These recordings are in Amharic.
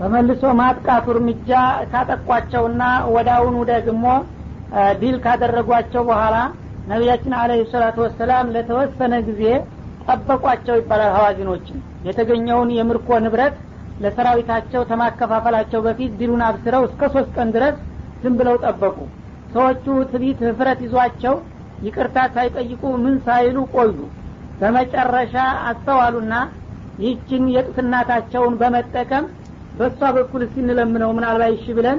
በመልሶ ማጥቃቱ እርምጃ ካጠቋቸውና ወዲያውኑ ደግሞ ድል ካደረጓቸው በኋላ ነቢያችን عليه الصلاة والسلام ለተወሰነ ጊዜ ጠበቋቸው ይባላል ሀዋዚኖችን የተገኘውን የምርኮ ንብረት ለሰራዊታቸው ከማከፋፈላቸው በፊት ድሉን አብስረው እስከ ሶስት ቀን ድረስ ዝም ብለው ጠበቁ። ሰዎቹ ትዕቢት ሀፍረት ይዟቸው ይቅርታ ሳይጠይቁ ምን ሳይሉ ቆዩ። በመጨረሻ አስተዋሉና ይህችን የጡት እናታቸውን በመጠቀም በእሷ በኩል ሲንለምነው ምናልባት ይሺ ብለን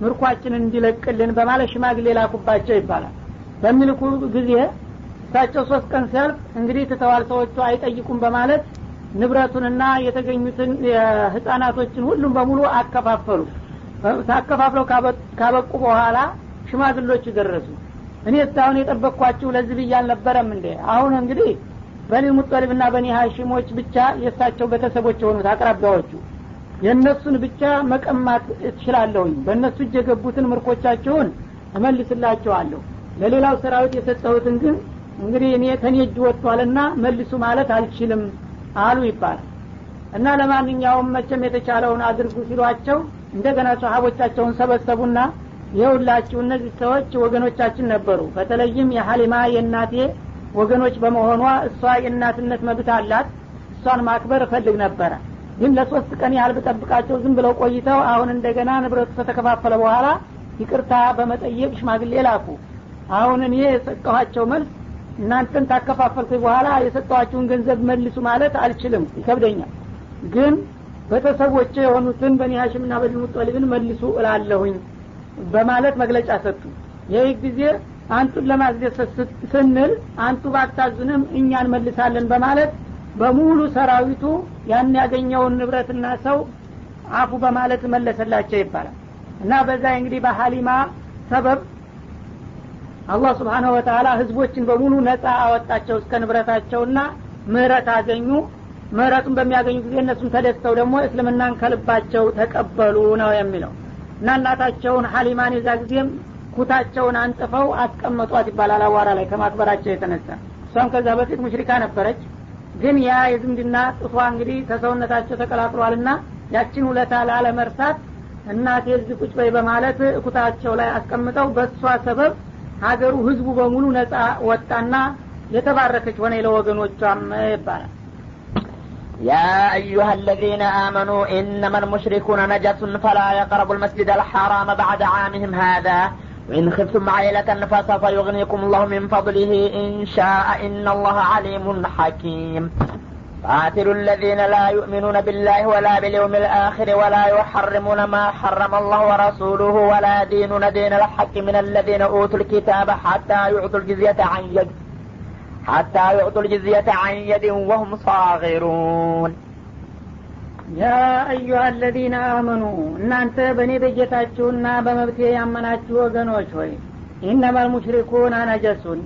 ምርኳችንን እንዲለቅልን በማለት ሽማግሌ ላኩባቸው ይባላል። በሚልኩ ጊዜ እሳቸው ሶስት ቀን ሲያልፍ እንግዲህ ትተዋል ሰዎቹ አይጠይቁም በማለት ንብረቱንና የተገኙትን ህጻናቶችን ሁሉም በሙሉ አከፋፈሉ። ታከፋፍለው ካበቁ በኋላ ሽማግሎቹ ደረሱ። እኔ እስካሁን የጠበቅኳችሁ ለዚህ ብዬ አልነበረም እንዴ? አሁን እንግዲህ በኒ ሙጠሊብና በኒ ሀሽሞች ብቻ የእሳቸው ቤተሰቦች የሆኑት አቅራቢያዎቹ የእነሱን ብቻ መቀማት እችላለሁኝ። በእነሱ እጅ የገቡትን ምርኮቻቸውን እመልስላቸዋለሁ። ለሌላው ሰራዊት የሰጠሁትን ግን እንግዲህ እኔ ከኔ እጅ ወጥቷልና መልሱ ማለት አልችልም አሉ ይባላል እና ለማንኛውም መቼም የተቻለውን አድርጉ ሲሏቸው እንደገና ሰሀቦቻቸውን ሰበሰቡና ይኸውላችሁ እነዚህ ሰዎች ወገኖቻችን ነበሩ። በተለይም የሀሊማ የእናቴ ወገኖች በመሆኗ እሷ የእናትነት መብት አላት። እሷን ማክበር እፈልግ ነበረ ግን ለሶስት ቀን ያህል ብጠብቃቸው ዝም ብለው ቆይተው አሁን እንደገና ንብረቱ ከተከፋፈለ በኋላ ይቅርታ በመጠየቅ ሽማግሌ ላኩ። አሁን እኔ የሰጠኋቸው መልስ እናንተን ታከፋፈልኩ በኋላ የሰጠኋችሁን ገንዘብ መልሱ ማለት አልችልም ይከብደኛል። ግን ቤተሰቦች የሆኑትን በኒ ሀሽምና በኒ መልሱ እላለሁኝ በማለት መግለጫ ሰጡ። ይህ ጊዜ አንቱን ለማስደሰት ስንል አንቱ ባታዙንም እኛ እንመልሳለን በማለት በሙሉ ሰራዊቱ ያን ያገኘውን ንብረትና ሰው አፉ በማለት መለሰላቸው ይባላል። እና በዛ እንግዲህ በሀሊማ ሰበብ አላህ ስብሓነሁ ወተላ ህዝቦችን በሙሉ ነጻ አወጣቸው እስከ ንብረታቸውና ምህረት አገኙ። ምህረቱን በሚያገኙ ጊዜ እነሱም ተደስተው ደግሞ እስልምናን ከልባቸው ተቀበሉ ነው የሚለው። እና እናታቸውን ሀሊማን የዛ ጊዜም ኩታቸውን አንጥፈው አስቀመጧት ይባላል አዋራ ላይ ከማክበራቸው የተነሳ። እሷም ከዛ በፊት ሙሽሪካ ነበረች ግን ያ የዝምድና ጥቷ እንግዲህ ከሰውነታቸው ተቀላቅሏልና ያችን ውለታ ላለመርሳት እናቴ እዚህ ቁጭ በይ በማለት ኩታቸው ላይ አስቀምጠው በእሷ ሰበብ ሀገሩ ህዝቡ በሙሉ ነጻ ወጣና የተባረከች ሆነ ለወገኖቿም ይባላል يا أيها الذين آمنوا إنما المشركون نجس فلا يقربوا المسجد الحرام بعد عامهم هذا وإن خفتم عيلة فسوف يغنيكم الله من فضله. إن شاء إن الله عليم حكيم. قاتلوا الذين لا يؤمنون بالله ولا باليوم الآخر ولا يحرمون ما حرم الله ورسوله ولا دينون دين الحق من الذين أوتوا الكتاب حتى يعطوا الجزية عن يد حتى يعطوا الجزية عن يد وهم صاغرون. ያ አዩሀ አለዚነ አመኑ እናንተ በእኔ በጌታችሁና በመብቴ ያመናችሁ ወገኖች ሆይ ኢነማል ሙሽሪኩን አነጀሱን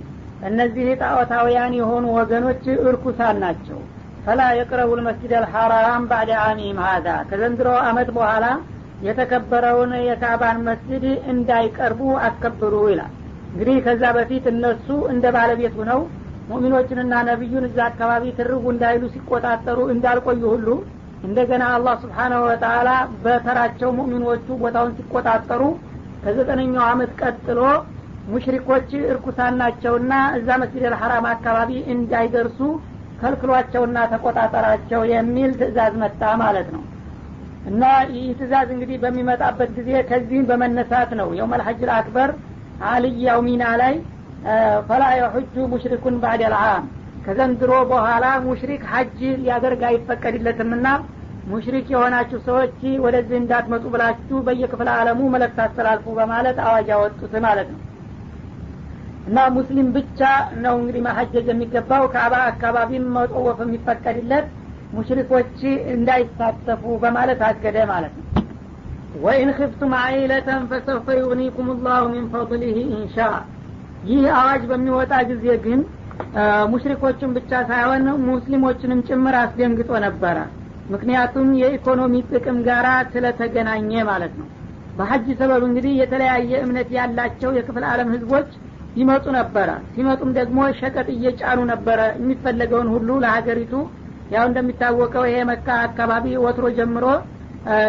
እነዚህ ጣዖታውያን የሆኑ ወገኖች እርኩሳን ናቸው። ፈላ የቅረቡ ልመስጅድ አልሐራም ባዕደ አሚም ሀዛ ከዘንድሮ አመት በኋላ የተከበረውን የካባን መስጅድ እንዳይቀርቡ አስከብሩ ይላል። እንግዲህ ከዛ በፊት እነሱ እንደ ባለቤት ሁነው ሙሚኖችንና ነቢዩን እዛ አካባቢ ትርጉ እንዳይሉ ሲቆጣጠሩ እንዳልቆዩ ሁሉ እንደገና አላህ ስብሓናሁ ወተላ በተራቸው ሙእሚኖቹ ቦታውን ሲቆጣጠሩ ከዘጠነኛው አመት ቀጥሎ ሙሽሪኮች እርኩሳን ናቸውና እዛ መስጅድ አልሐራም አካባቢ እንዳይደርሱ ከልክሏቸውና ተቆጣጠራቸው የሚል ትእዛዝ መጣ ማለት ነው። እና ይህ ትእዛዝ እንግዲህ በሚመጣበት ጊዜ ከዚህም በመነሳት ነው። የውመል አክበር አልያው ሚና ላይ ፈላ የሑጁ ሙሽሪኩን ባዕድ አልዓም ከዘንድሮ በኋላ ሙሽሪክ ሀጅ ሊያደርግ አይፈቀድለትምና ሙሽሪክ የሆናችሁ ሰዎች ወደዚህ እንዳትመጡ ብላችሁ በየክፍለ አለሙ መለክት አስተላልፉ በማለት አዋጅ ያወጡት ማለት ነው። እና ሙስሊም ብቻ ነው እንግዲህ ማሀጀዝ የሚገባው። ከአባ አካባቢም መጠወፍ የሚፈቀድለት ሙሽሪኮች እንዳይሳተፉ በማለት አገደ ማለት ነው። ወኢን ክፍቱም አይለተን ፈሰውፈ ዩግኒኩም ላሁ ሚን ፈضሊህ ኢንሻ። ይህ አዋጅ በሚወጣ ጊዜ ግን ሙሽሪኮችን ብቻ ሳይሆን ሙስሊሞችንም ጭምር አስደንግጦ ነበረ። ምክንያቱም የኢኮኖሚ ጥቅም ጋራ ስለተገናኘ ማለት ነው። በሀጅ ሰበብ እንግዲህ የተለያየ እምነት ያላቸው የክፍል አለም ህዝቦች ይመጡ ነበረ። ሲመጡም ደግሞ ሸቀጥ እየጫኑ ነበረ። የሚፈለገውን ሁሉ ለሀገሪቱ ያው እንደሚታወቀው ይሄ መካ አካባቢ ወትሮ ጀምሮ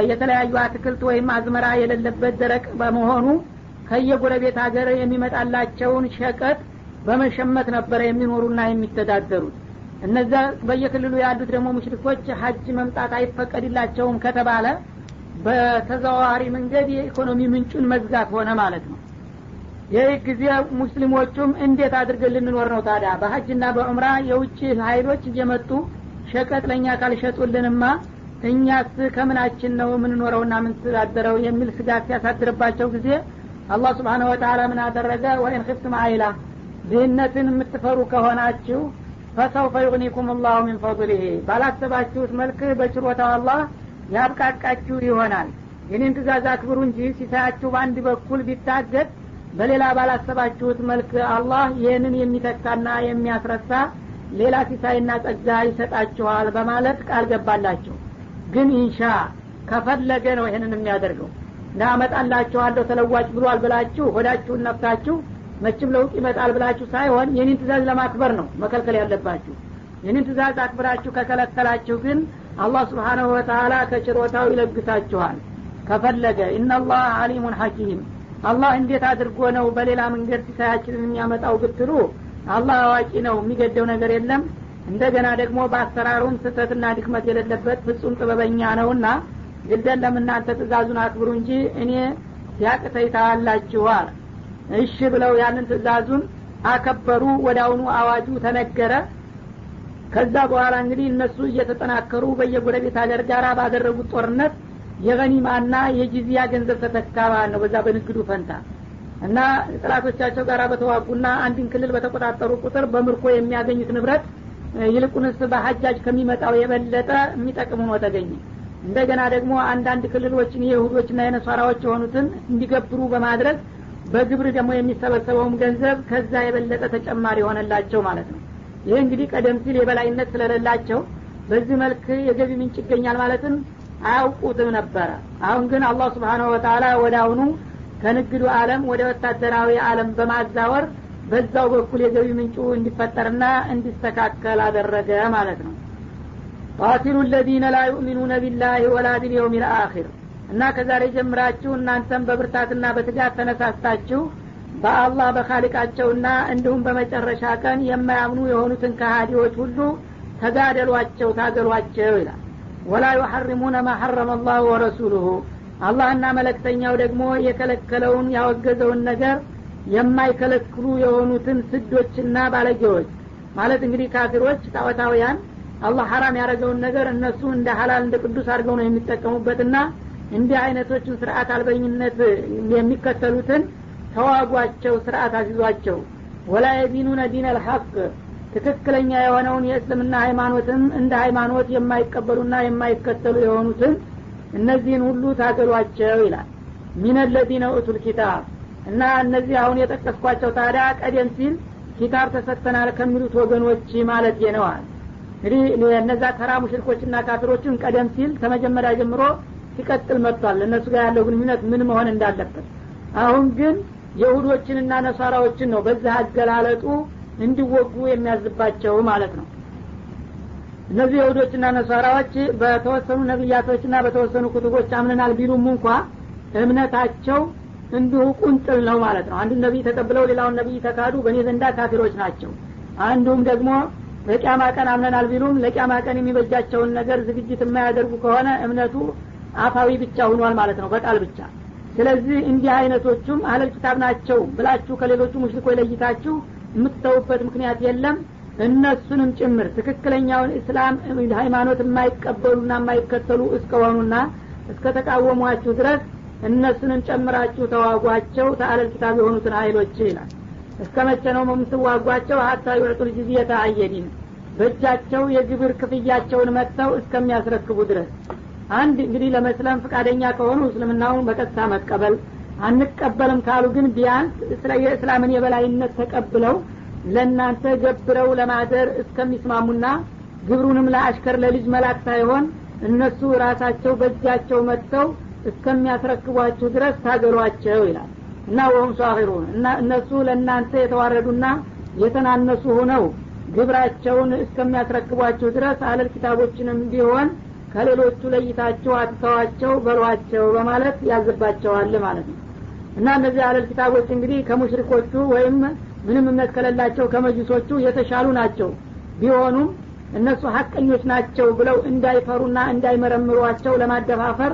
የተለያዩ አትክልት ወይም አዝመራ የሌለበት ደረቅ በመሆኑ ከየጎረቤት ሀገር የሚመጣላቸውን ሸቀጥ በመሸመት ነበረ የሚኖሩና የሚተዳደሩት። እነዛ በየክልሉ ያሉት ደግሞ ሙሽሪኮች ሀጅ መምጣት አይፈቀድላቸውም ከተባለ በተዘዋዋሪ መንገድ የኢኮኖሚ ምንጩን መዝጋት ሆነ ማለት ነው። ይህ ጊዜ ሙስሊሞቹም እንዴት አድርገን ልንኖር ነው ታዲያ? በሀጅና በዑምራ የውጭ ሀይሎች እየመጡ ሸቀጥ ለእኛ ካልሸጡልንማ እኛስ ከምናችን ነው የምንኖረውና ምንተዳደረው የሚል ስጋት ሲያሳድርባቸው ጊዜ አላህ ስብሓነሁ ወተላ ምን አደረገ? ወይን ክፍትም አይላ ድህነትን የምትፈሩ ከሆናችሁ ፈሰውፈ ዩግኒኩም ላሁ ሚን ፈضሊህ ባላሰባችሁት መልክ በችሮታው አላህ ያብቃቃችሁ ይሆናል። የኔን ትእዛዝ አክብሩ እንጂ ሲሳያችሁ በአንድ በኩል ቢታገድ በሌላ ባላሰባችሁት መልክ አላህ ይህንን የሚተካና የሚያስረሳ ሌላ ሲሳይና ጸጋ ይሰጣችኋል በማለት ቃል ገባላቸው ግን ኢንሻ ከፈለገ ነው ይህንን የሚያደርገው። እናመጣላችኋለሁ ተለዋጭ ብሏል ብላችሁ ሆዳችሁን ነፍታችሁ መችም ለውጥ ይመጣል ብላችሁ ሳይሆን የኔን ትእዛዝ ለማክበር ነው መከልከል ያለባችሁ። የኔን ትእዛዝ አክብራችሁ ከከለከላችሁ ግን አላህ ስብሓናሁ ወተላ ከችሮታው ይለግሳችኋል። ከፈለገ ኢናላህ አሊሙን ሐኪም። አላህ እንዴት አድርጎ ነው በሌላ መንገድ ሲሳያችንን የሚያመጣው ብትሉ አላህ አዋቂ ነው የሚገደው ነገር የለም። እንደገና ደግሞ በአሰራሩም ስህተትና ድክመት የሌለበት ፍጹም ጥበበኛ ነውና ግደለም እናንተ ትእዛዙን አክብሩ እንጂ እኔ ያቅተይታላችኋል እሺ ብለው ያንን ትእዛዙን አከበሩ። አሁኑ አዋጁ ተነገረ። ከዛ በኋላ እንግዲህ እነሱ እየተጠናከሩ በየጎረቤት ሀገር ጋር ባደረጉት ጦርነት የገኒማና የጂዚያ ገንዘብ ተተካባ ነው። በዛ በንግዱ ፈንታ እና ጥላቶቻቸው ጋር በተዋጉና አንድን ክልል በተቆጣጠሩ ቁጥር በምርኮ የሚያገኙት ንብረት ይልቁንስ በሀጃጅ ከሚመጣው የበለጠ የሚጠቅም ሆኖ ተገኘ። እንደገና ደግሞ አንዳንድ ክልሎችን የይሁዶችና የነሷራዎች የሆኑትን እንዲገብሩ በማድረግ በግብር ደግሞ የሚሰበሰበውም ገንዘብ ከዛ የበለጠ ተጨማሪ የሆነላቸው ማለት ነው። ይህ እንግዲህ ቀደም ሲል የበላይነት ስለሌላቸው በዚህ መልክ የገቢ ምንጭ ይገኛል ማለትም አያውቁትም ነበረ። አሁን ግን አላህ ስብሓናሁ ወተላ ወደ አሁኑ ከንግዱ አለም ወደ ወታደራዊ አለም በማዛወር በዛው በኩል የገቢ ምንጩ እንዲፈጠርና እንዲስተካከል አደረገ ማለት ነው። ቃቲሉ ለዚነ ላ ዩእሚኑነ ቢላህ ወላ ቢልየውም ልአኪር እና ከዛሬ ጀምራችሁ እናንተም በብርታትና በትጋት ተነሳስታችሁ በአላህ በካሊቃቸውና እንዲሁም በመጨረሻ ቀን የማያምኑ የሆኑትን ከሃዲዎች ሁሉ ተጋደሏቸው ታገሏቸው ይላል። ወላ ዩሐርሙነ ማ ሐረመ አላሁ ወረሱሉሁ። አላህና መለክተኛው ደግሞ የከለከለውን ያወገዘውን ነገር የማይከለክሉ የሆኑትን ስዶችና ባለጌዎች ማለት እንግዲህ ካፊሮች ጣዖታውያን አላህ ሀራም ያደረገውን ነገር እነሱ እንደ ሀላል እንደ ቅዱስ አድርገው ነው የሚጠቀሙበትና እንዲህ አይነቶችን ስርአት አልበኝነት የሚከተሉትን ተዋጓቸው ስርአት አሲዟቸው ወላ የዲኑነ ዲን አልሐቅ ትክክለኛ የሆነውን የእስልምና ሃይማኖትም እንደ ሃይማኖት የማይቀበሉና የማይከተሉ የሆኑትን እነዚህን ሁሉ ታገሏቸው ይላል። ሚን ለዚነ ኡቱል ኪታብ እና እነዚህ አሁን የጠቀስኳቸው ታዲያ ቀደም ሲል ኪታብ ተሰጥተናል ከሚሉት ወገኖች ማለት ነዋል እንግዲህ እነዛ ተራ ሙሽሪኮችና ካፊሮችን ቀደም ሲል ከመጀመሪያ ጀምሮ ሲቀጥል መጥቷል። እነሱ ጋር ያለው ግንኙነት ምን መሆን እንዳለበት። አሁን ግን የሁዶችንና ነሳራዎችን ነው በዚህ አገላለጡ እንዲወጉ የሚያዝባቸው ማለት ነው። እነዚህ የሁዶችና ነሳራዎች በተወሰኑ ነቢያቶችና በተወሰኑ ኩቱቦች አምነናል ቢሉም እንኳ እምነታቸው እንዲሁ ቁንጥል ነው ማለት ነው። አንዱን ነቢይ ተቀብለው ሌላውን ነቢይ ተካዱ በእኔ ዘንዳ ካፊሮች ናቸው። አንዱም ደግሞ ለቂያማ ቀን አምነናል ቢሉም ለቂያማ ቀን የሚበጃቸውን ነገር ዝግጅት የማያደርጉ ከሆነ እምነቱ አፋዊ ብቻ ሁኗል ማለት ነው በቃል ብቻ። ስለዚህ እንዲህ አይነቶቹም አህለል ኪታብ ናቸው ብላችሁ ከሌሎቹ ሙሽሪኮች ለይታችሁ የምትተውበት ምክንያት የለም። እነሱንም ጭምር ትክክለኛውን እስላም ሃይማኖት የማይቀበሉና የማይከተሉ እስከሆኑና እስከ ተቃወሟችሁ ድረስ እነሱንም ጨምራችሁ ተዋጓቸው ተአለል ኪታብ የሆኑትን ሀይሎች ይላል። እስከ መቼ ነው የምትዋጓቸው? ሀታ ዩዕጡል አየዲን። በእጃቸው የግብር ክፍያቸውን መጥተው እስከሚያስረክቡ ድረስ አንድ እንግዲህ ለመስለም ፈቃደኛ ከሆኑ እስልምናውን በቀጥታ መቀበል አንቀበልም ካሉ ግን ቢያንስ የእስላምን የበላይነት ተቀብለው ለእናንተ ገብረው ለማደር እስከሚስማሙና ግብሩንም ለአሽከር ለልጅ መላክ ሳይሆን እነሱ ራሳቸው በእጃቸው መጥተው እስከሚያስረክቧችሁ ድረስ ታገሏቸው ይላል። እና ወሁም ሷሂሩን እና እነሱ ለእናንተ የተዋረዱና የተናነሱ ሆነው ግብራቸውን እስከሚያስረክቧችሁ ድረስ አለል ኪታቦችንም ቢሆን ከሌሎቹ ለይታችሁ አትተዋቸው በሏቸው በማለት ያዝባቸዋል ማለት ነው። እና እነዚህ አለል ኪታቦች እንግዲህ ከሙሽሪኮቹ ወይም ምንም እምነት ከሌላቸው ከመጅሶቹ የተሻሉ ናቸው። ቢሆኑም እነሱ ሀቀኞች ናቸው ብለው እንዳይፈሩና እንዳይመረምሯቸው ለማደፋፈር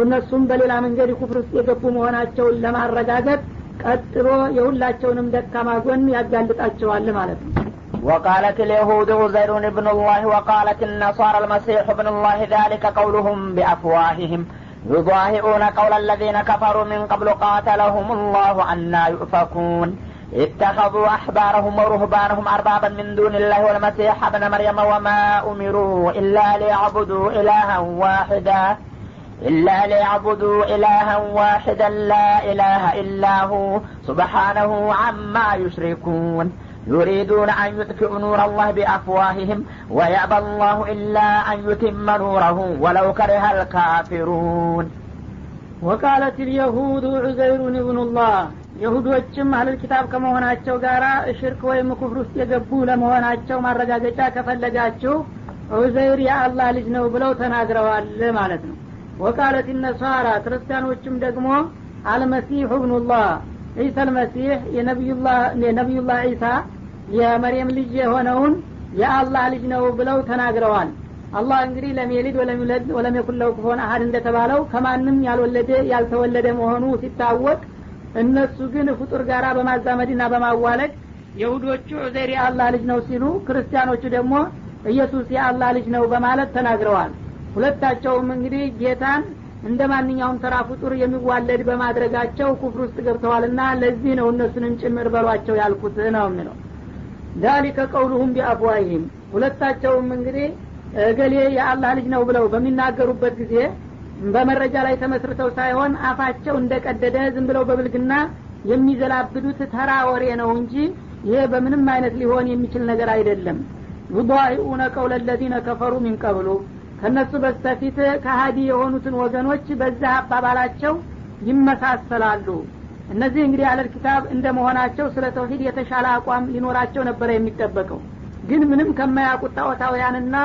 እነሱም በሌላ መንገድ ኩፍር ውስጥ የገቡ መሆናቸውን ለማረጋገጥ ቀጥሎ የሁላቸውንም ደካማ ጎን ያጋልጣቸዋል ማለት ነው وقالت اليهود عزير ابن الله وقالت النصارى المسيح ابن الله ذلك قولهم بأفواههم. يضاهئون قول الذين كفروا من قبل قاتلهم الله أنا يؤفكون. اتخذوا أحبارهم ورهبانهم أربابا من دون الله والمسيح ابن مريم وما أمروا إلا ليعبدوا إلها واحدا. إلا ليعبدوا إلها واحدا لا إله إلا هو. سبحانه عما يشركون. يريدون أن يطفئوا نور الله بأفواههم ويأبى الله إلا أن يتم نوره ولو كره الكافرون وقالت اليهود عزير ابن الله የሁዶችም አህለል ኪታብ ከመሆናቸው ጋር ሽርክ ወይም ኩፍር ውስጥ የገቡ ለመሆናቸው ማረጋገጫ ከፈለጋችሁ ዑዘይር የአላህ ልጅ ነው ብለው ተናግረዋል ማለት ነው ወቃለት ነሳራ ክርስቲያኖችም ደግሞ አልመሲሑ ብኑላህ ዒሳ አልመሲሕ የነቢዩላህ ዒሳ የመርየም ልጅ የሆነውን የአላህ ልጅ ነው ብለው ተናግረዋል። አላህ እንግዲህ ለሚየሊድ ወለሚውለድ ወለሚኩን ለሁ ኩፉወን አሀድ እንደተባለው ከማንም ያልወለደ ያልተወለደ መሆኑ ሲታወቅ እነሱ ግን ፍጡር ጋራ በማዛመድና በማዋለድ የሁዶቹ ዑዘይር የአላህ ልጅ ነው ሲሉ ክርስቲያኖቹ ደግሞ ኢየሱስ የአላህ ልጅ ነው በማለት ተናግረዋል። ሁለታቸውም እንግዲህ ጌታን እንደ ማንኛውም ተራ ፍጡር የሚዋለድ በማድረጋቸው ኩፍር ውስጥ ገብተዋልና ለዚህ ነው እነሱንም ጭምር በሏቸው ያልኩት ነው የሚለው። ዛሊከ ቀውሉሁም ቢአፍዋይህም ሁለታቸውም እንግዲህ እገሌ የአላህ ልጅ ነው ብለው በሚናገሩበት ጊዜ በመረጃ ላይ ተመስርተው ሳይሆን አፋቸው እንደቀደደ ዝም ብለው በብልግና የሚዘላብዱት ተራ ወሬ ነው እንጂ ይሄ በምንም አይነት ሊሆን የሚችል ነገር አይደለም። ዩዳኢኡነ ቀውለ ለዚነ ከፈሩ ሚን ከእነሱ በስተፊት ከሀዲ የሆኑትን ወገኖች በዛ አባባላቸው ይመሳሰላሉ። እነዚህ እንግዲህ አለል ኪታብ እንደ መሆናቸው ስለ ተውሂድ የተሻለ አቋም ሊኖራቸው ነበረ የሚጠበቀው። ግን ምንም ከማያውቁት ጣዖታውያንና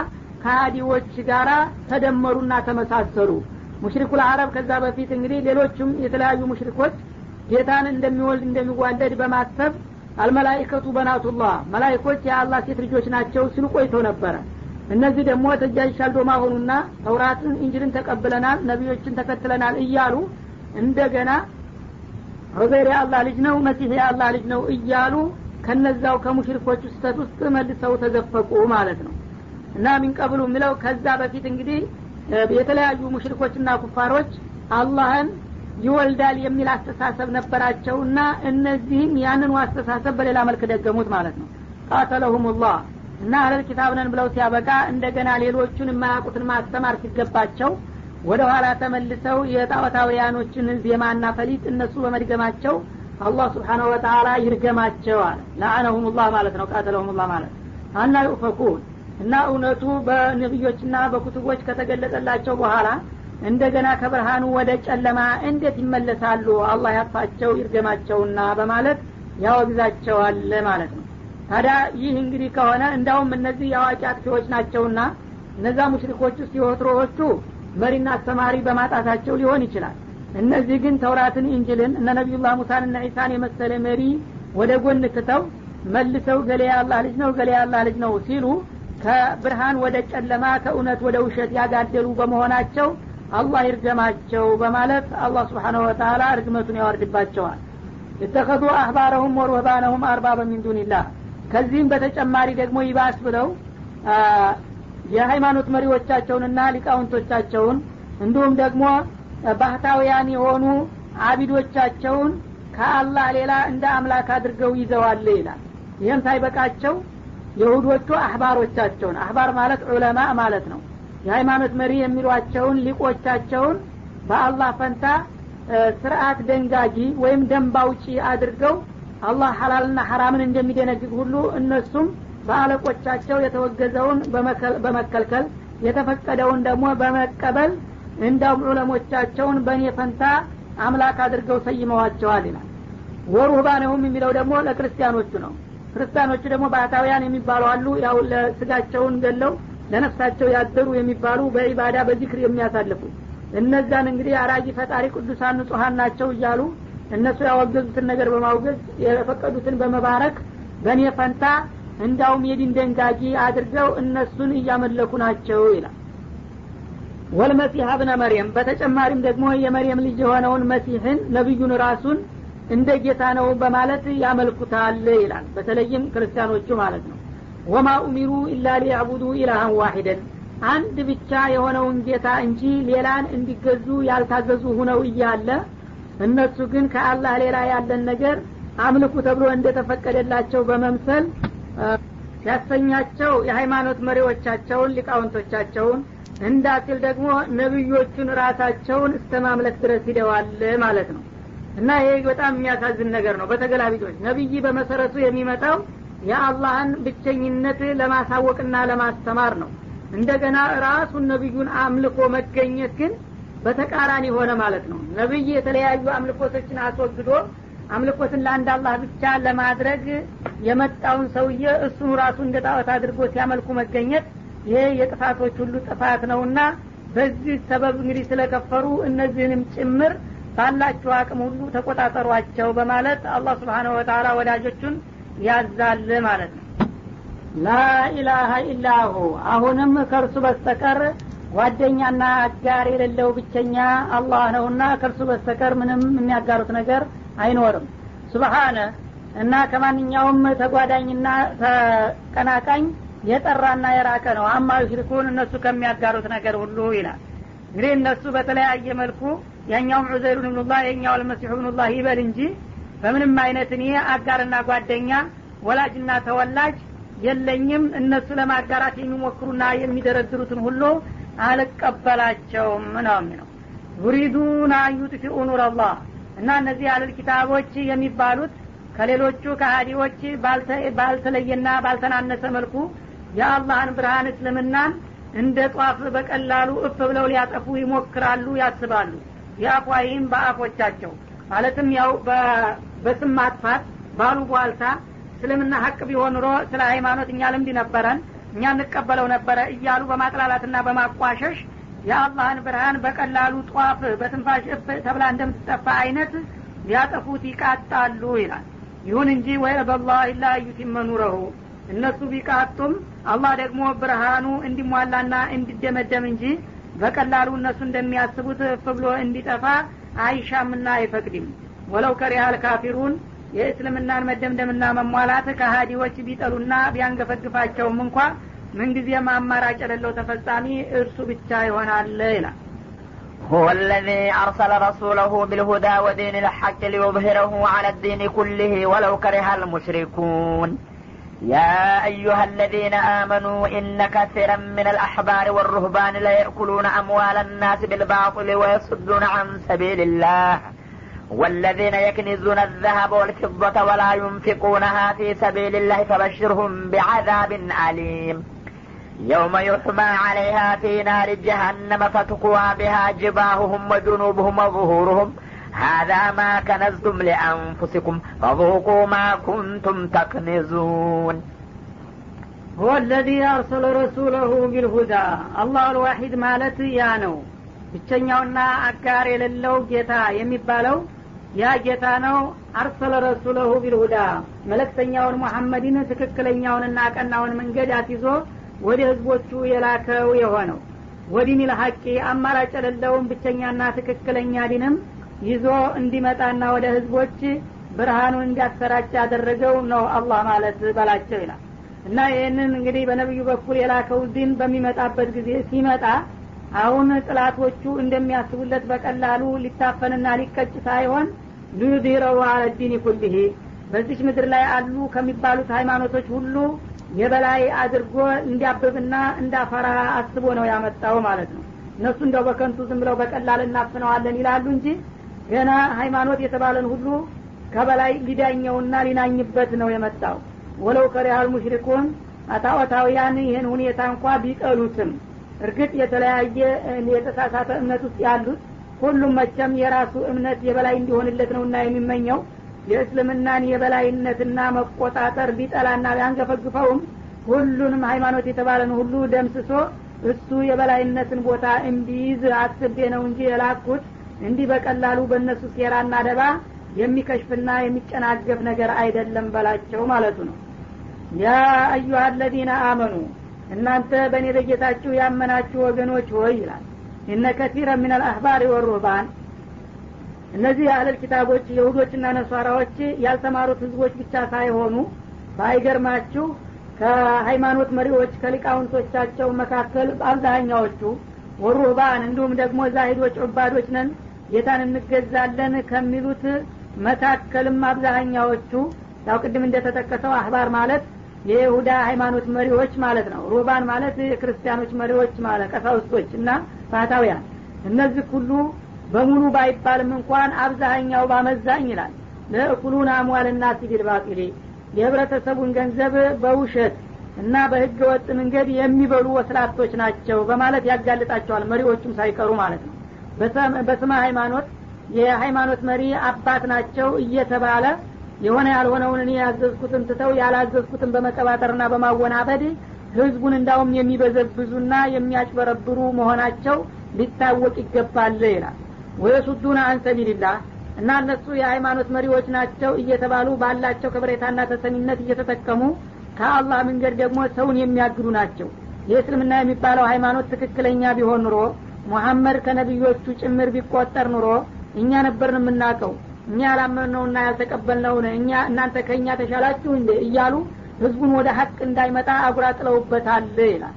ከሀዲዎች ጋራ ተደመሩና ተመሳሰሉ። ሙሽሪኩል አረብ ከዛ በፊት እንግዲህ ሌሎቹም የተለያዩ ሙሽሪኮች ጌታን እንደሚወልድ እንደሚዋለድ በማሰብ አልመላይከቱ በናቱላህ መላይኮች የአላህ ሴት ልጆች ናቸው ሲሉ ቆይተው ነበረ እነዚህ ደግሞ ተጃጅ ሻልዶማ ሆኑና ተውራትን እንጅልን ተቀብለናል ነቢዮችን ተከትለናል እያሉ እንደገና ዑዘይር የአላህ ልጅ ነው መሲህ የአላህ ልጅ ነው እያሉ ከነዛው ከሙሽሪኮቹ ስተት ውስጥ መልሰው ተዘፈቁ ማለት ነው። እና ሚንቀብሉ የሚለው ከዛ በፊት እንግዲህ የተለያዩ ሙሽሪኮችና ኩፋሮች አላህን ይወልዳል የሚል አስተሳሰብ ነበራቸውና እነዚህም ያንኑ አስተሳሰብ በሌላ መልክ ደገሙት ማለት ነው። ቃተለሁም ላህ እና አህለል ኪታብ ነን ብለው ሲያበቃ እንደገና ሌሎቹን የማያውቁትን ማስተማር ሲገባቸው ወደ ኋላ ተመልሰው የጣዖታውያኖችን ዜማና ፈሊጥ እነሱ በመድገማቸው አላህ ስብሓናሁ ወተላ ይርገማቸው አለ። ለአነሁም ላህ ማለት ነው ቃተለሁም ላህ ማለት አና ዩፈኩን እና እውነቱ በነቢዮችና በኩቱቦች ከተገለጸላቸው በኋላ እንደገና ከብርሃኑ ወደ ጨለማ እንዴት ይመለሳሉ? አላህ ያጥፋቸው ይርገማቸውና በማለት ያወግዛቸዋል ማለት ነው ታዲያ ይህ እንግዲህ ከሆነ እንዳውም እነዚህ የአዋቂ አጥፊዎች ናቸውና እነዛ ሙሽሪኮች ውስጥ የወትሮዎቹ መሪና አስተማሪ በማጣታቸው ሊሆን ይችላል። እነዚህ ግን ተውራትን እንጅልን እነ ነቢዩላህ ሙሳን እነ ዒሳን የመሰለ መሪ ወደ ጎን ትተው መልሰው ገሌ አላህ ልጅ ነው ገሌ አላህ ልጅ ነው ሲሉ ከብርሃን ወደ ጨለማ ከእውነት ወደ ውሸት ያጋደሉ በመሆናቸው አላህ ይርገማቸው በማለት አላህ ስብሓነሁ ወተላ ርግመቱን ያወርድባቸዋል። የተኸዙ አህባረሁም ወሩህባነሁም አርባበ ሚን ከዚህም በተጨማሪ ደግሞ ይባስ ብለው የሃይማኖት መሪዎቻቸውንና ሊቃውንቶቻቸውን እንዲሁም ደግሞ ባህታውያን የሆኑ አቢዶቻቸውን ከአላህ ሌላ እንደ አምላክ አድርገው ይዘዋል ይላል። ይህም ሳይበቃቸው የሁዶቹ አህባሮቻቸውን አህባር ማለት ዑለማ ማለት ነው። የሃይማኖት መሪ የሚሏቸውን ሊቆቻቸውን በአላህ ፈንታ ስርአት ደንጋጊ ወይም ደንብ አውጪ አድርገው አላህ ሐላልና ሐራምን እንደሚደነግግ ሁሉ እነሱም በአለቆቻቸው የተወገዘውን በመከልከል የተፈቀደውን ደግሞ በመቀበል እንዳውም ዑለሞቻቸውን በእኔ ፈንታ አምላክ አድርገው ሰይመዋቸዋል ይላል። ወሩህባነሁም የሚለው ደግሞ ለክርስቲያኖቹ ነው። ክርስቲያኖቹ ደግሞ ባህታውያን የሚባሉ አሉ። ያው ለስጋቸውን ገለው ለነፍሳቸው ያደሩ የሚባሉ በኢባዳ በዚክር የሚያሳልፉ እነዛን እንግዲህ አራጂ ፈጣሪ ቅዱሳን ንጹሀን ናቸው እያሉ እነሱ ያወገዙትን ነገር በማውገዝ የፈቀዱትን በመባረክ በእኔ ፈንታ እንዳውም የዲን ደንጋጊ አድርገው እነሱን እያመለኩ ናቸው ይላል። ወልመሲህ አብነ መርየም በተጨማሪም ደግሞ የመርየም ልጅ የሆነውን መሲህን ነቢዩን ራሱን እንደ ጌታ ነው በማለት ያመልኩታል ይላል። በተለይም ክርስቲያኖቹ ማለት ነው። ወማ ኡሚሩ ኢላ ሊያዕቡዱ ኢላሃን ዋሂደን አንድ ብቻ የሆነውን ጌታ እንጂ ሌላን እንዲገዙ ያልታዘዙ ሁነው እያለ እነሱ ግን ከአላህ ሌላ ያለን ነገር አምልኩ ተብሎ እንደተፈቀደላቸው በመምሰል ሲያሰኛቸው የሃይማኖት መሪዎቻቸውን ሊቃውንቶቻቸውን እንዳሲል ደግሞ ነቢዮቹን ራሳቸውን እስተ ማምለክ ድረስ ሂደዋል ማለት ነው። እና ይሄ በጣም የሚያሳዝን ነገር ነው። በተገላቢጦች ነቢይ በመሰረቱ የሚመጣው የአላህን ብቸኝነት ለማሳወቅና ለማስተማር ነው። እንደገና ራሱን ነቢዩን አምልኮ መገኘት ግን በተቃራኒ ሆነ ማለት ነው። ነቢይ የተለያዩ አምልኮቶችን አስወግዶ አምልኮትን ለአንድ አላህ ብቻ ለማድረግ የመጣውን ሰውዬ እሱን ራሱ እንደ ጣዖት አድርጎ ሲያመልኩ መገኘት ይሄ የጥፋቶች ሁሉ ጥፋት ነውና በዚህ ሰበብ እንግዲህ ስለከፈሩ እነዚህንም ጭምር ባላችሁ አቅም ሁሉ ተቆጣጠሯቸው በማለት አላህ ስብሓነ ወተላ ወዳጆቹን ያዛል ማለት ነው። ላኢላሀ ኢላሁ። አሁንም ከእርሱ በስተቀር ጓደኛና አጋር የሌለው ብቸኛ አላህ ነውና ከእርሱ በስተቀር ምንም የሚያጋሩት ነገር አይኖርም። ሱብሓነ እና ከማንኛውም ተጓዳኝና ተቀናቃኝ የጠራና የራቀ ነው። አማ ዩሽሪኩን እነሱ ከሚያጋሩት ነገር ሁሉ ይላል። እንግዲህ እነሱ በተለያየ መልኩ ያኛውም ዑዘይሩ ብኑላህ የኛው አልመሲሑ ብኑላህ ይበል እንጂ በምንም አይነት እኔ አጋርና ጓደኛ ወላጅና ተወላጅ የለኝም። እነሱ ለማጋራት የሚሞክሩና የሚደረድሩትን ሁሉ አልቀበላቸውም ነው የሚለው። ዩሪዱን አዩጥፊኡ ኑር አላህ እና እነዚህ አለል ኪታቦች የሚባሉት ከሌሎቹ ከሀዲዎች ባልተለየና ባልተናነሰ መልኩ የአላህን ብርሃን እስልምናን እንደ ጧፍ በቀላሉ እፍ ብለው ሊያጠፉ ይሞክራሉ ያስባሉ። የአፏይም በአፎቻቸው ማለትም ያው በስም ማጥፋት ባሉ ቧልታ እስልምና ሀቅ ቢሆን ኑሮ ስለ ሃይማኖት እኛ ልምድ ነበረን እኛ እንቀበለው ነበረ እያሉ በማጥላላትና በማቋሸሽ የአላህን ብርሃን በቀላሉ ጧፍ በትንፋሽ እፍ ተብላ እንደምትጠፋ አይነት ሊያጠፉት ይቃጣሉ ይላል። ይሁን እንጂ ወይ በላህ ላ ዩቲመ እነሱ ቢቃጡም አላህ ደግሞ ብርሃኑ እንዲሟላና እንዲደመደም እንጂ በቀላሉ እነሱ እንደሚያስቡት እፍ ብሎ እንዲጠፋ አይሻምና አይፈቅድም። ወለው ከሪያል ካፊሩን የእስልምናን መደምደምና መሟላት ከሀዲዎች ቢጠሉና ቢያንገፈግፋቸውም እንኳ ምንጊዜም አማራጭ የሌለው ተፈጻሚ እርሱ ብቻ ይሆናል ይላል هو الذي أرسل رسوله بالهدى ودين الحق ليظهره على الدين كله ولو كره المشركون يا أيها الذين آمنوا إن كثيرا من الأحبار والرهبان ليأكلون أموال الناس بالباطل ويصدون عن سبيل الله والذين يكنزون الذهب والفضة ولا ينفقونها في سبيل الله فبشرهم بعذاب أليم يوم يحمى عليها في نار جهنم فتقوى بها جباههم وجنوبهم وظهورهم هذا ما كنزتم لأنفسكم فذوقوا ما كنتم تكنزون هو الذي أرسل رسوله بالهدى الله الواحد مالت يا نو ብቸኛውና አጋር የሌለው ጌታ የሚባለው ያ ጌታ ነው። አርሰለ ረሱለሁ ቢልሁዳ መለክተኛውን ሙሐመድን ትክክለኛውንና ቀናውን መንገድ አስይዞ ወደ ህዝቦቹ የላከው የሆነው። ወዲን ልሀቂ አማራጭ የሌለውን ብቸኛና ትክክለኛ ዲንም ይዞ እንዲመጣና ወደ ህዝቦች ብርሃኑን እንዲያሰራጭ ያደረገው ነው አላህ ማለት በላቸው ይላል። እና ይህንን እንግዲህ በነቢዩ በኩል የላከው ዲን በሚመጣበት ጊዜ ሲመጣ አሁን ጥላቶቹ እንደሚያስቡለት በቀላሉ ሊታፈንና ሊቀጭ ሳይሆን ሊዩድሂረው አለዲን ኩልህ በዚች ምድር ላይ አሉ ከሚባሉት ሃይማኖቶች ሁሉ የበላይ አድርጎ እንዲያብብና እንዳፈራ አስቦ ነው ያመጣው ማለት ነው። እነሱ እንደው በከንቱ ዝም ብለው በቀላል እናፍነዋለን ይላሉ እንጂ ገና ሃይማኖት የተባለን ሁሉ ከበላይ ሊዳኘውና ሊናኝበት ነው የመጣው። ወለው ከሪያል ሙሽሪኩን አታወታውያን ይህን ሁኔታ እንኳ ቢጠሉትም። እርግጥ የተለያየ የተሳሳተ እምነት ውስጥ ያሉት ሁሉም መቸም የራሱ እምነት የበላይ እንዲሆንለት ነውና የሚመኘው የእስልምናን የበላይነትና መቆጣጠር ቢጠላና ቢያንገፈግፈውም ሁሉንም ሃይማኖት የተባለን ሁሉ ደምስሶ እሱ የበላይነትን ቦታ እንዲይዝ አስቤ ነው እንጂ የላኩት እንዲህ በቀላሉ በእነሱ ሴራና ደባ የሚከሽፍና የሚጨናገፍ ነገር አይደለም በላቸው ማለቱ ነው። ያ አዩሀ አለዚነ አመኑ እናንተ በእኔ በጌታችሁ ያመናችሁ ወገኖች ሆይ ይላል እነ ከቲረ ምን አልአህባሪ ወሩህባን። እነዚህ የአህለል ኪታቦች የሁዶችና ነሷራዎች ያልተማሩት ህዝቦች ብቻ ሳይሆኑ ባይገርማችሁ ከሃይማኖት መሪዎች ከሊቃውንቶቻቸው መካከል አብዛኛዎቹ ወሩህባን እንዲሁም ደግሞ ዛሂዶች ዑባዶች ነን ጌታን እንገዛለን ከሚሉት መካከልም አብዛኛዎቹ ያው ቅድም እንደተጠቀሰው አህባር ማለት የይሁዳ ሃይማኖት መሪዎች ማለት ነው። ሩባን ማለት የክርስቲያኖች መሪዎች ማለት ቀሳውስቶች እና ባህታውያን እነዚህ ሁሉ በሙሉ ባይባልም እንኳን አብዛኛው ባመዛኝ ይላል። ለእኩሉን አሟል ናሲ ቢልባጢሊ የህብረተሰቡን ገንዘብ በውሸት እና በህገ ወጥ መንገድ የሚበሉ ወስላቶች ናቸው በማለት ያጋልጣቸዋል መሪዎቹም ሳይቀሩ ማለት ነው። በስመ ሃይማኖት የሃይማኖት መሪ አባት ናቸው እየተባለ የሆነ ያልሆነውን እኔ ያዘዝኩትን ትተው ያላዘዝኩትን በመቀባጠርና በማወናበድ ህዝቡን እንዳውም የሚበዘብዙና የሚያጭበረብሩ መሆናቸው ሊታወቅ ይገባል ይላል። ወየሱዱን አንሰቢልላህ እና እነሱ የሃይማኖት መሪዎች ናቸው እየተባሉ ባላቸው ከበሬታና ተሰሚነት እየተጠቀሙ ከአላህ መንገድ ደግሞ ሰውን የሚያግዱ ናቸው። የእስልምና የሚባለው ሃይማኖት ትክክለኛ ቢሆን ኑሮ ሙሐመድ ከነቢዮቹ ጭምር ቢቆጠር ኑሮ እኛ ነበርን የምናውቀው እኛ ያላመንነውና ያልተቀበልነውን እኛ እናንተ ከእኛ ተሻላችሁ እንዴ እያሉ ህዝቡን ወደ ሀቅ እንዳይመጣ አጉራጥለውበታል ይላል።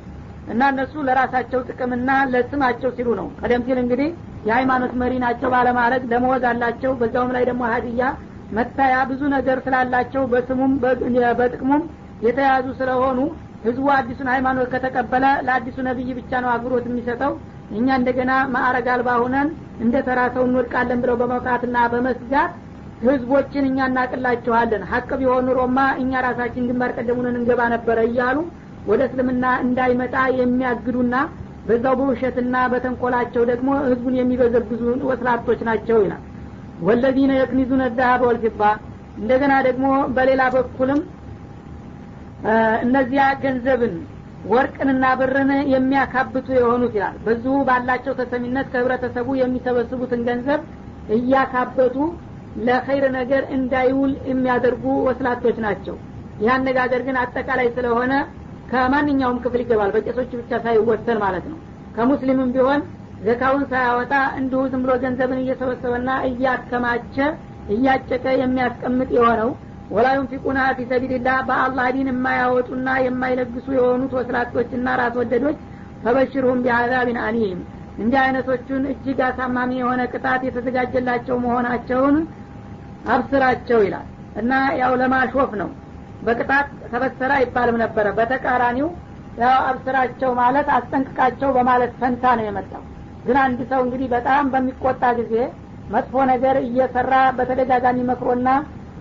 እና እነሱ ለራሳቸው ጥቅምና ለስማቸው ሲሉ ነው። ቀደም ሲል እንግዲህ የሃይማኖት መሪ ናቸው ባለማለት ለመወዝ አላቸው። በዛውም ላይ ደግሞ ሀዲያ መታያ ብዙ ነገር ስላላቸው በስሙም በጥቅሙም የተያዙ ስለሆኑ ህዝቡ አዲሱን ሃይማኖት ከተቀበለ ለአዲሱ ነቢይ ብቻ ነው አክብሮት የሚሰጠው። እኛ እንደገና ማዕረግ አልባ ሁነን እንደ ተራ ሰው እንወድቃለን ብለው በመውቃትና በመስጋት ህዝቦችን እኛ እናቅላችኋለን። ሀቅ ቢሆን ኑሮማ እኛ ራሳችን ግንባር ቀደሙንን እንገባ ነበረ እያሉ ወደ እስልምና እንዳይመጣ የሚያግዱና በዛው በውሸትና በተንኮላቸው ደግሞ ህዝቡን የሚበዘብዙ ወስላቶች ናቸው ይላል። ወለዚነ የክኒዙነ ዛሀበ ወልፊባ። እንደገና ደግሞ በሌላ በኩልም እነዚያ ገንዘብን ወርቅንና ብርን የሚያካብቱ የሆኑት ይላል። በዚሁ ባላቸው ተሰሚነት ከህብረተሰቡ የሚሰበስቡትን ገንዘብ እያካበቱ ለኸይር ነገር እንዳይውል የሚያደርጉ ወስላቶች ናቸው። ይህ አነጋገር ግን አጠቃላይ ስለሆነ ከማንኛውም ክፍል ይገባል። በቄሶች ብቻ ሳይወሰን ማለት ነው። ከሙስሊምም ቢሆን ዘካውን ሳያወጣ እንዲሁ ዝም ብሎ ገንዘብን እየሰበሰበና እያከማቸ እያጨቀ የሚያስቀምጥ የሆነው ወላ ዩንፊቁና ፊ ሰቢልላህ በአላህ ዲን የማያወጡና የማይለግሱ የሆኑት ወስላቶችና ራስ ወደዶች ፈበሽርሁም ቢአዛቢን አሊም። እንዲህ አይነቶቹን እጅግ አሳማሚ የሆነ ቅጣት የተዘጋጀላቸው መሆናቸውን አብስራቸው ይላል። እና ያው ለማሾፍ ነው። በቅጣት ተበሰረ አይባልም ነበረ። በተቃራኒው ያው አብስራቸው ማለት አስጠንቅቃቸው በማለት ፈንታ ነው የመጣው። ግን አንድ ሰው እንግዲህ በጣም በሚቆጣ ጊዜ መጥፎ ነገር እየሰራ በተደጋጋሚ መክሮና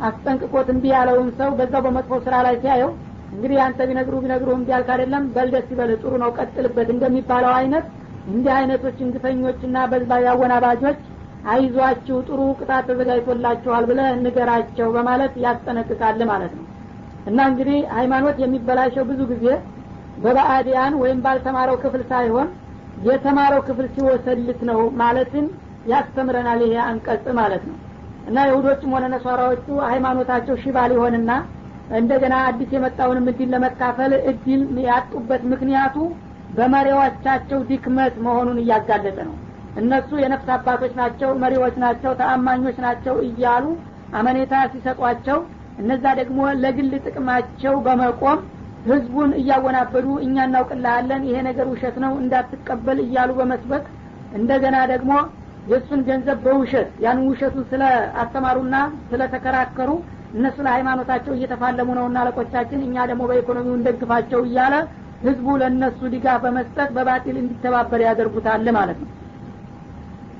አስጠንቅቆት እምቢ ያለውን ሰው በዛው በመጥፎ ስራ ላይ ሲያየው እንግዲህ አንተ ቢነግሩ ቢነግሩ እምቢ ያልክ አይደለም በልደስ ይበል ጥሩ ነው ቀጥልበት እንደሚባለው አይነት እንዲህ አይነቶች እንግፈኞችና በዝባዥ አወናባጆች አይዟችሁ ጥሩ ቅጣት ተዘጋጅቶላችኋል ብለ ንገራቸው በማለት ያስጠነቅቃል ማለት ነው። እና እንግዲህ ሃይማኖት የሚበላሸው ብዙ ጊዜ በባዕዲያን ወይም ባልተማረው ክፍል ሳይሆን የተማረው ክፍል ሲወሰልት ነው ማለትን ያስተምረናል ይሄ አንቀጽ ማለት ነው። እና የሁዶችም ሆነ ነሷራዎቹ ሃይማኖታቸው ሽባ ሊሆንና እንደገና አዲስ የመጣውንም እድል ለመካፈል እድል ያጡበት ምክንያቱ በመሪዎቻቸው ድክመት መሆኑን እያጋለጠ ነው እነሱ የነፍስ አባቶች ናቸው መሪዎች ናቸው ተአማኞች ናቸው እያሉ አመኔታ ሲሰጧቸው እነዛ ደግሞ ለግል ጥቅማቸው በመቆም ህዝቡን እያወናበዱ እኛ እናውቅልሃለን ይሄ ነገር ውሸት ነው እንዳትቀበል እያሉ በመስበክ እንደገና ደግሞ የእሱን ገንዘብ በውሸት ያን ውሸቱን ስለ አስተማሩና ስለ ተከራከሩ እነሱ ለሃይማኖታቸው እየተፋለሙ ነውና አለቆቻችን እኛ ደግሞ በኢኮኖሚው እንደግፋቸው እያለ ህዝቡ ለእነሱ ድጋፍ በመስጠት በባጢል እንዲተባበር ያደርጉታል ማለት ነው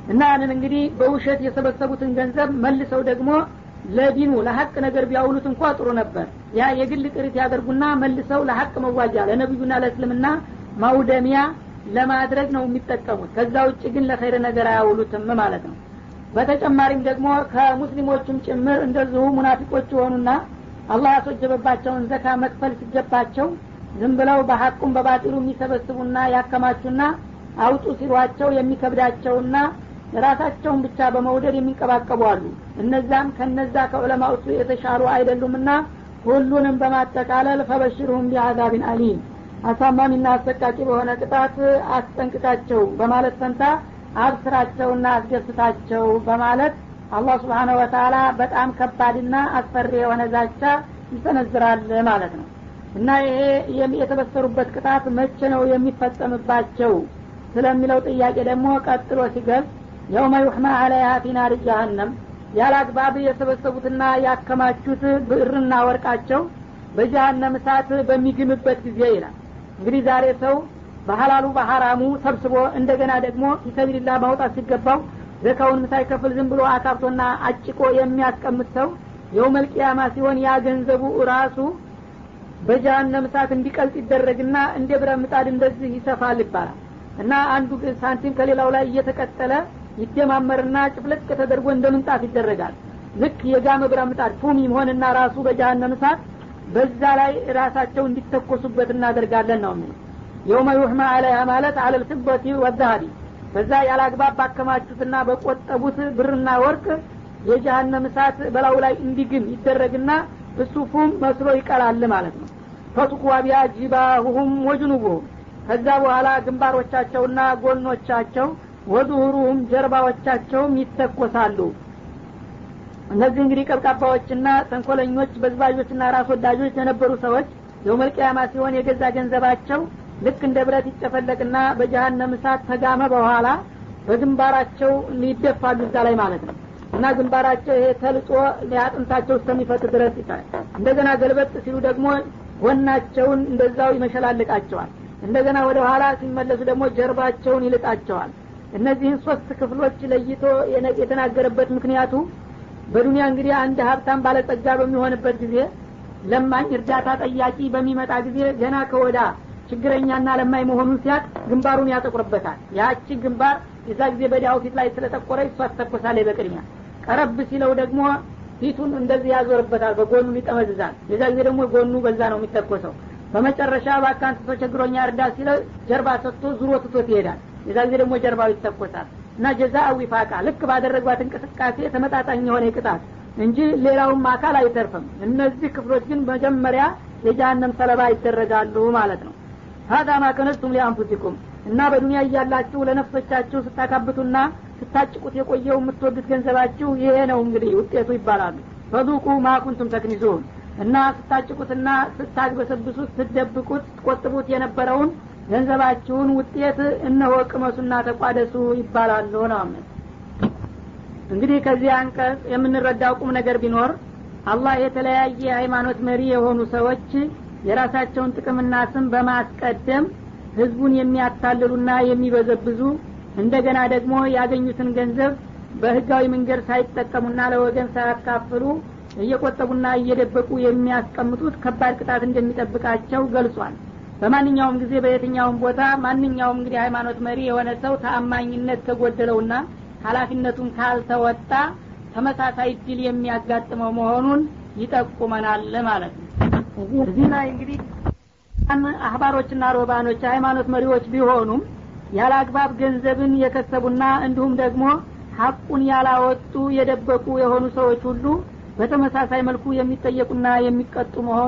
እና ያንን እንግዲህ በውሸት የሰበሰቡትን ገንዘብ መልሰው ደግሞ ለዲኑ ለሀቅ ነገር ቢያውሉት እንኳ ጥሩ ነበር። ያ የግል ጥሪት ያደርጉና መልሰው ለሀቅ መዋጃ ለነቢዩና ለእስልምና ማውደሚያ ለማድረግ ነው የሚጠቀሙት። ከዛ ውጭ ግን ለኸይር ነገር አያውሉትም ማለት ነው። በተጨማሪም ደግሞ ከሙስሊሞችም ጭምር እንደዚሁ ሙናፊቆች የሆኑና አላህ ያስወጀበባቸውን ዘካ መክፈል ሲገባቸው ዝም ብለው በሀቁም በባጢሉ የሚሰበስቡና ያከማቹና አውጡ ሲሏቸው የሚከብዳቸውና ራሳቸውን ብቻ በመውደድ የሚንቀባቀቡ አሉ። እነዛም ከነዛ ከዑለማዎቹ የተሻሉ አይደሉምና ሁሉንም በማጠቃለል ፈበሽርሁም ቢአዛቢን አሊም አሳማሚና አሰቃቂ በሆነ ቅጣት አስጠንቅቃቸው በማለት ፈንታ አብስራቸውና አስደስታቸው በማለት አላህ ስብሓነ ወተላ በጣም ከባድና አስፈሪ የሆነ ዛቻ ይሰነዝራል ማለት ነው። እና ይሄ የተበሰሩበት ቅጣት መቼ ነው የሚፈጸምባቸው ስለሚለው ጥያቄ ደግሞ ቀጥሎ ሲገልጽ የውመ ዩሕማ አለይሃ ፊ ናሪ ጀሀነም ያለ አግባብ የሰበሰቡትና ያከማቹት ብዕርና ወርቃቸው በጀሀነም እሳት በሚግምበት ጊዜ ይላል። እንግዲህ ዛሬ ሰው በሀላሉ በሀራሙ ሰብስቦ እንደገና ደግሞ ፊሰቢልላ ማውጣት ሲገባው ዘካውን ሳይከፍል ዝም ብሎ አካብቶና አጭቆ የሚያስቀምጥ ሰው የውመልቅያማ ሲሆን ያ ገንዘቡ ራሱ በጀሀነም እሳት እንዲቀልጥ ይደረግና እንደ ብረት ምጣድ እንደዚህ ይሰፋል ይባላል። እና አንዱ ሳንቲም ከሌላው ላይ እየተቀጠለ ይደማመርና ጭፍልቅ ተደርጎ እንደ ምንጣፍ ይደረጋል። ልክ የጋመ ብረት ምጣድ ፉም ይሆንና ራሱ በጀሀነም እሳት በዛ ላይ ራሳቸው እንዲተኮሱበት እናደርጋለን ነው የሚለው። የውመ ዩሕማ አለያ ማለት አለል ፍበቲ ወዛሀቢ በዛ ያለ አግባብ ባከማቹትና በቆጠቡት ብርና ወርቅ የጀሀነም እሳት በላዩ ላይ እንዲግም ይደረግና እሱ ፉም መስሎ ይቀላል ማለት ነው። ፈቱኩዋ ቢያ ወጅኑቡሁም። ከዛ በኋላ ግንባሮቻቸውና ጎኖቻቸው ወዱሁሩሁም ጀርባዎቻቸውም ይተኮሳሉ። እነዚህ እንግዲህ ቀብቃባዎችና ተንኮለኞች በዝባዦችና ራስ ወዳጆች የነበሩ ሰዎች የውመልቅያማ ሲሆን የገዛ ገንዘባቸው ልክ እንደ ብረት ይጨፈለቅና በጀሀነም እሳት ተጋመ በኋላ በግንባራቸው ይደፋሉ እዛ ላይ ማለት ነው። እና ግንባራቸው ይሄ ተልጦ አጥንታቸው እስከሚፈት ድረስ ይታል እንደገና ገልበጥ ሲሉ ደግሞ ጎናቸውን እንደዛው ይመሸላልቃቸዋል። እንደገና ወደ ኋላ ሲመለሱ ደግሞ ጀርባቸውን ይልጣቸዋል እነዚህን ሶስት ክፍሎች ለይቶ የተናገረበት ምክንያቱ በዱንያ እንግዲህ አንድ ሀብታም ባለጸጋ በሚሆንበት ጊዜ ለማኝ እርዳታ ጠያቂ በሚመጣ ጊዜ ገና ከወዳ ችግረኛና ለማኝ መሆኑን ሲያቅ ግንባሩን ያጠቁርበታል። ያቺ ግንባር የዛ ጊዜ በዲያው ፊት ላይ ስለጠቆረ እሷ ትተኮሳለች በቅድሚያ። ቀረብ ሲለው ደግሞ ፊቱን እንደዚህ ያዞርበታል በጎኑ ይጠመዝዛል። የዛ ጊዜ ደግሞ ጎኑ በዛ ነው የሚተኮሰው። በመጨረሻ በአካንት ተቸግሮኛ እርዳ ሲለው ጀርባ ሰጥቶ ዙሮ ትቶት ይሄዳል የዛ ጊዜ ደግሞ ጀርባው ይተኮሳል እና ጀዛ ዊፋቃ ልክ ባደረጓት እንቅስቃሴ ተመጣጣኝ የሆነ ቅጣት እንጂ ሌላውም አካል አይተርፍም። እነዚህ ክፍሎች ግን መጀመሪያ የጀሀነም ሰለባ ይደረጋሉ ማለት ነው። ሀዛ ማ ሊአንፉሲኩም እና በዱንያ እያላችሁ ለነፍሶቻችሁ ስታካብቱና ስታጭቁት የቆየው የምትወዱት ገንዘባችሁ ይሄ ነው እንግዲህ ውጤቱ ይባላሉ። ፈዱቁ ማኩንቱም ተክኒዙን እና ስታጭቁትና ስታግበሰብሱት ስትደብቁት ትቆጥቡት የነበረውን ገንዘባችሁን ውጤት እነሆ ቅመሱና ተቋደሱ ይባላሉ ነው እንግዲህ ከዚህ አንቀጽ የምንረዳው ቁም ነገር ቢኖር አላህ የተለያየ ሃይማኖት መሪ የሆኑ ሰዎች የራሳቸውን ጥቅምና ስም በማስቀደም ህዝቡን የሚያታልሉና የሚበዘብዙ እንደገና ደግሞ ያገኙትን ገንዘብ በህጋዊ መንገድ ሳይጠቀሙና ለወገን ሳያካፍሉ እየቆጠቡና እየደበቁ የሚያስቀምጡት ከባድ ቅጣት እንደሚጠብቃቸው ገልጿል በማንኛውም ጊዜ በየትኛውም ቦታ ማንኛውም እንግዲህ ሃይማኖት መሪ የሆነ ሰው ተአማኝነት ከጎደለውና ሀላፊነቱን ካልተወጣ ተመሳሳይ ድል የሚያጋጥመው መሆኑን ይጠቁመናል ማለት ነው። እዚህ ላይ እንግዲህ አህባሮችና ሮባኖች ሃይማኖት መሪዎች ቢሆኑም ያለ አግባብ ገንዘብን የከሰቡና እንዲሁም ደግሞ ሀቁን ያላወጡ የደበቁ የሆኑ ሰዎች ሁሉ በተመሳሳይ መልኩ የሚጠየቁና የሚቀጡ መሆኑ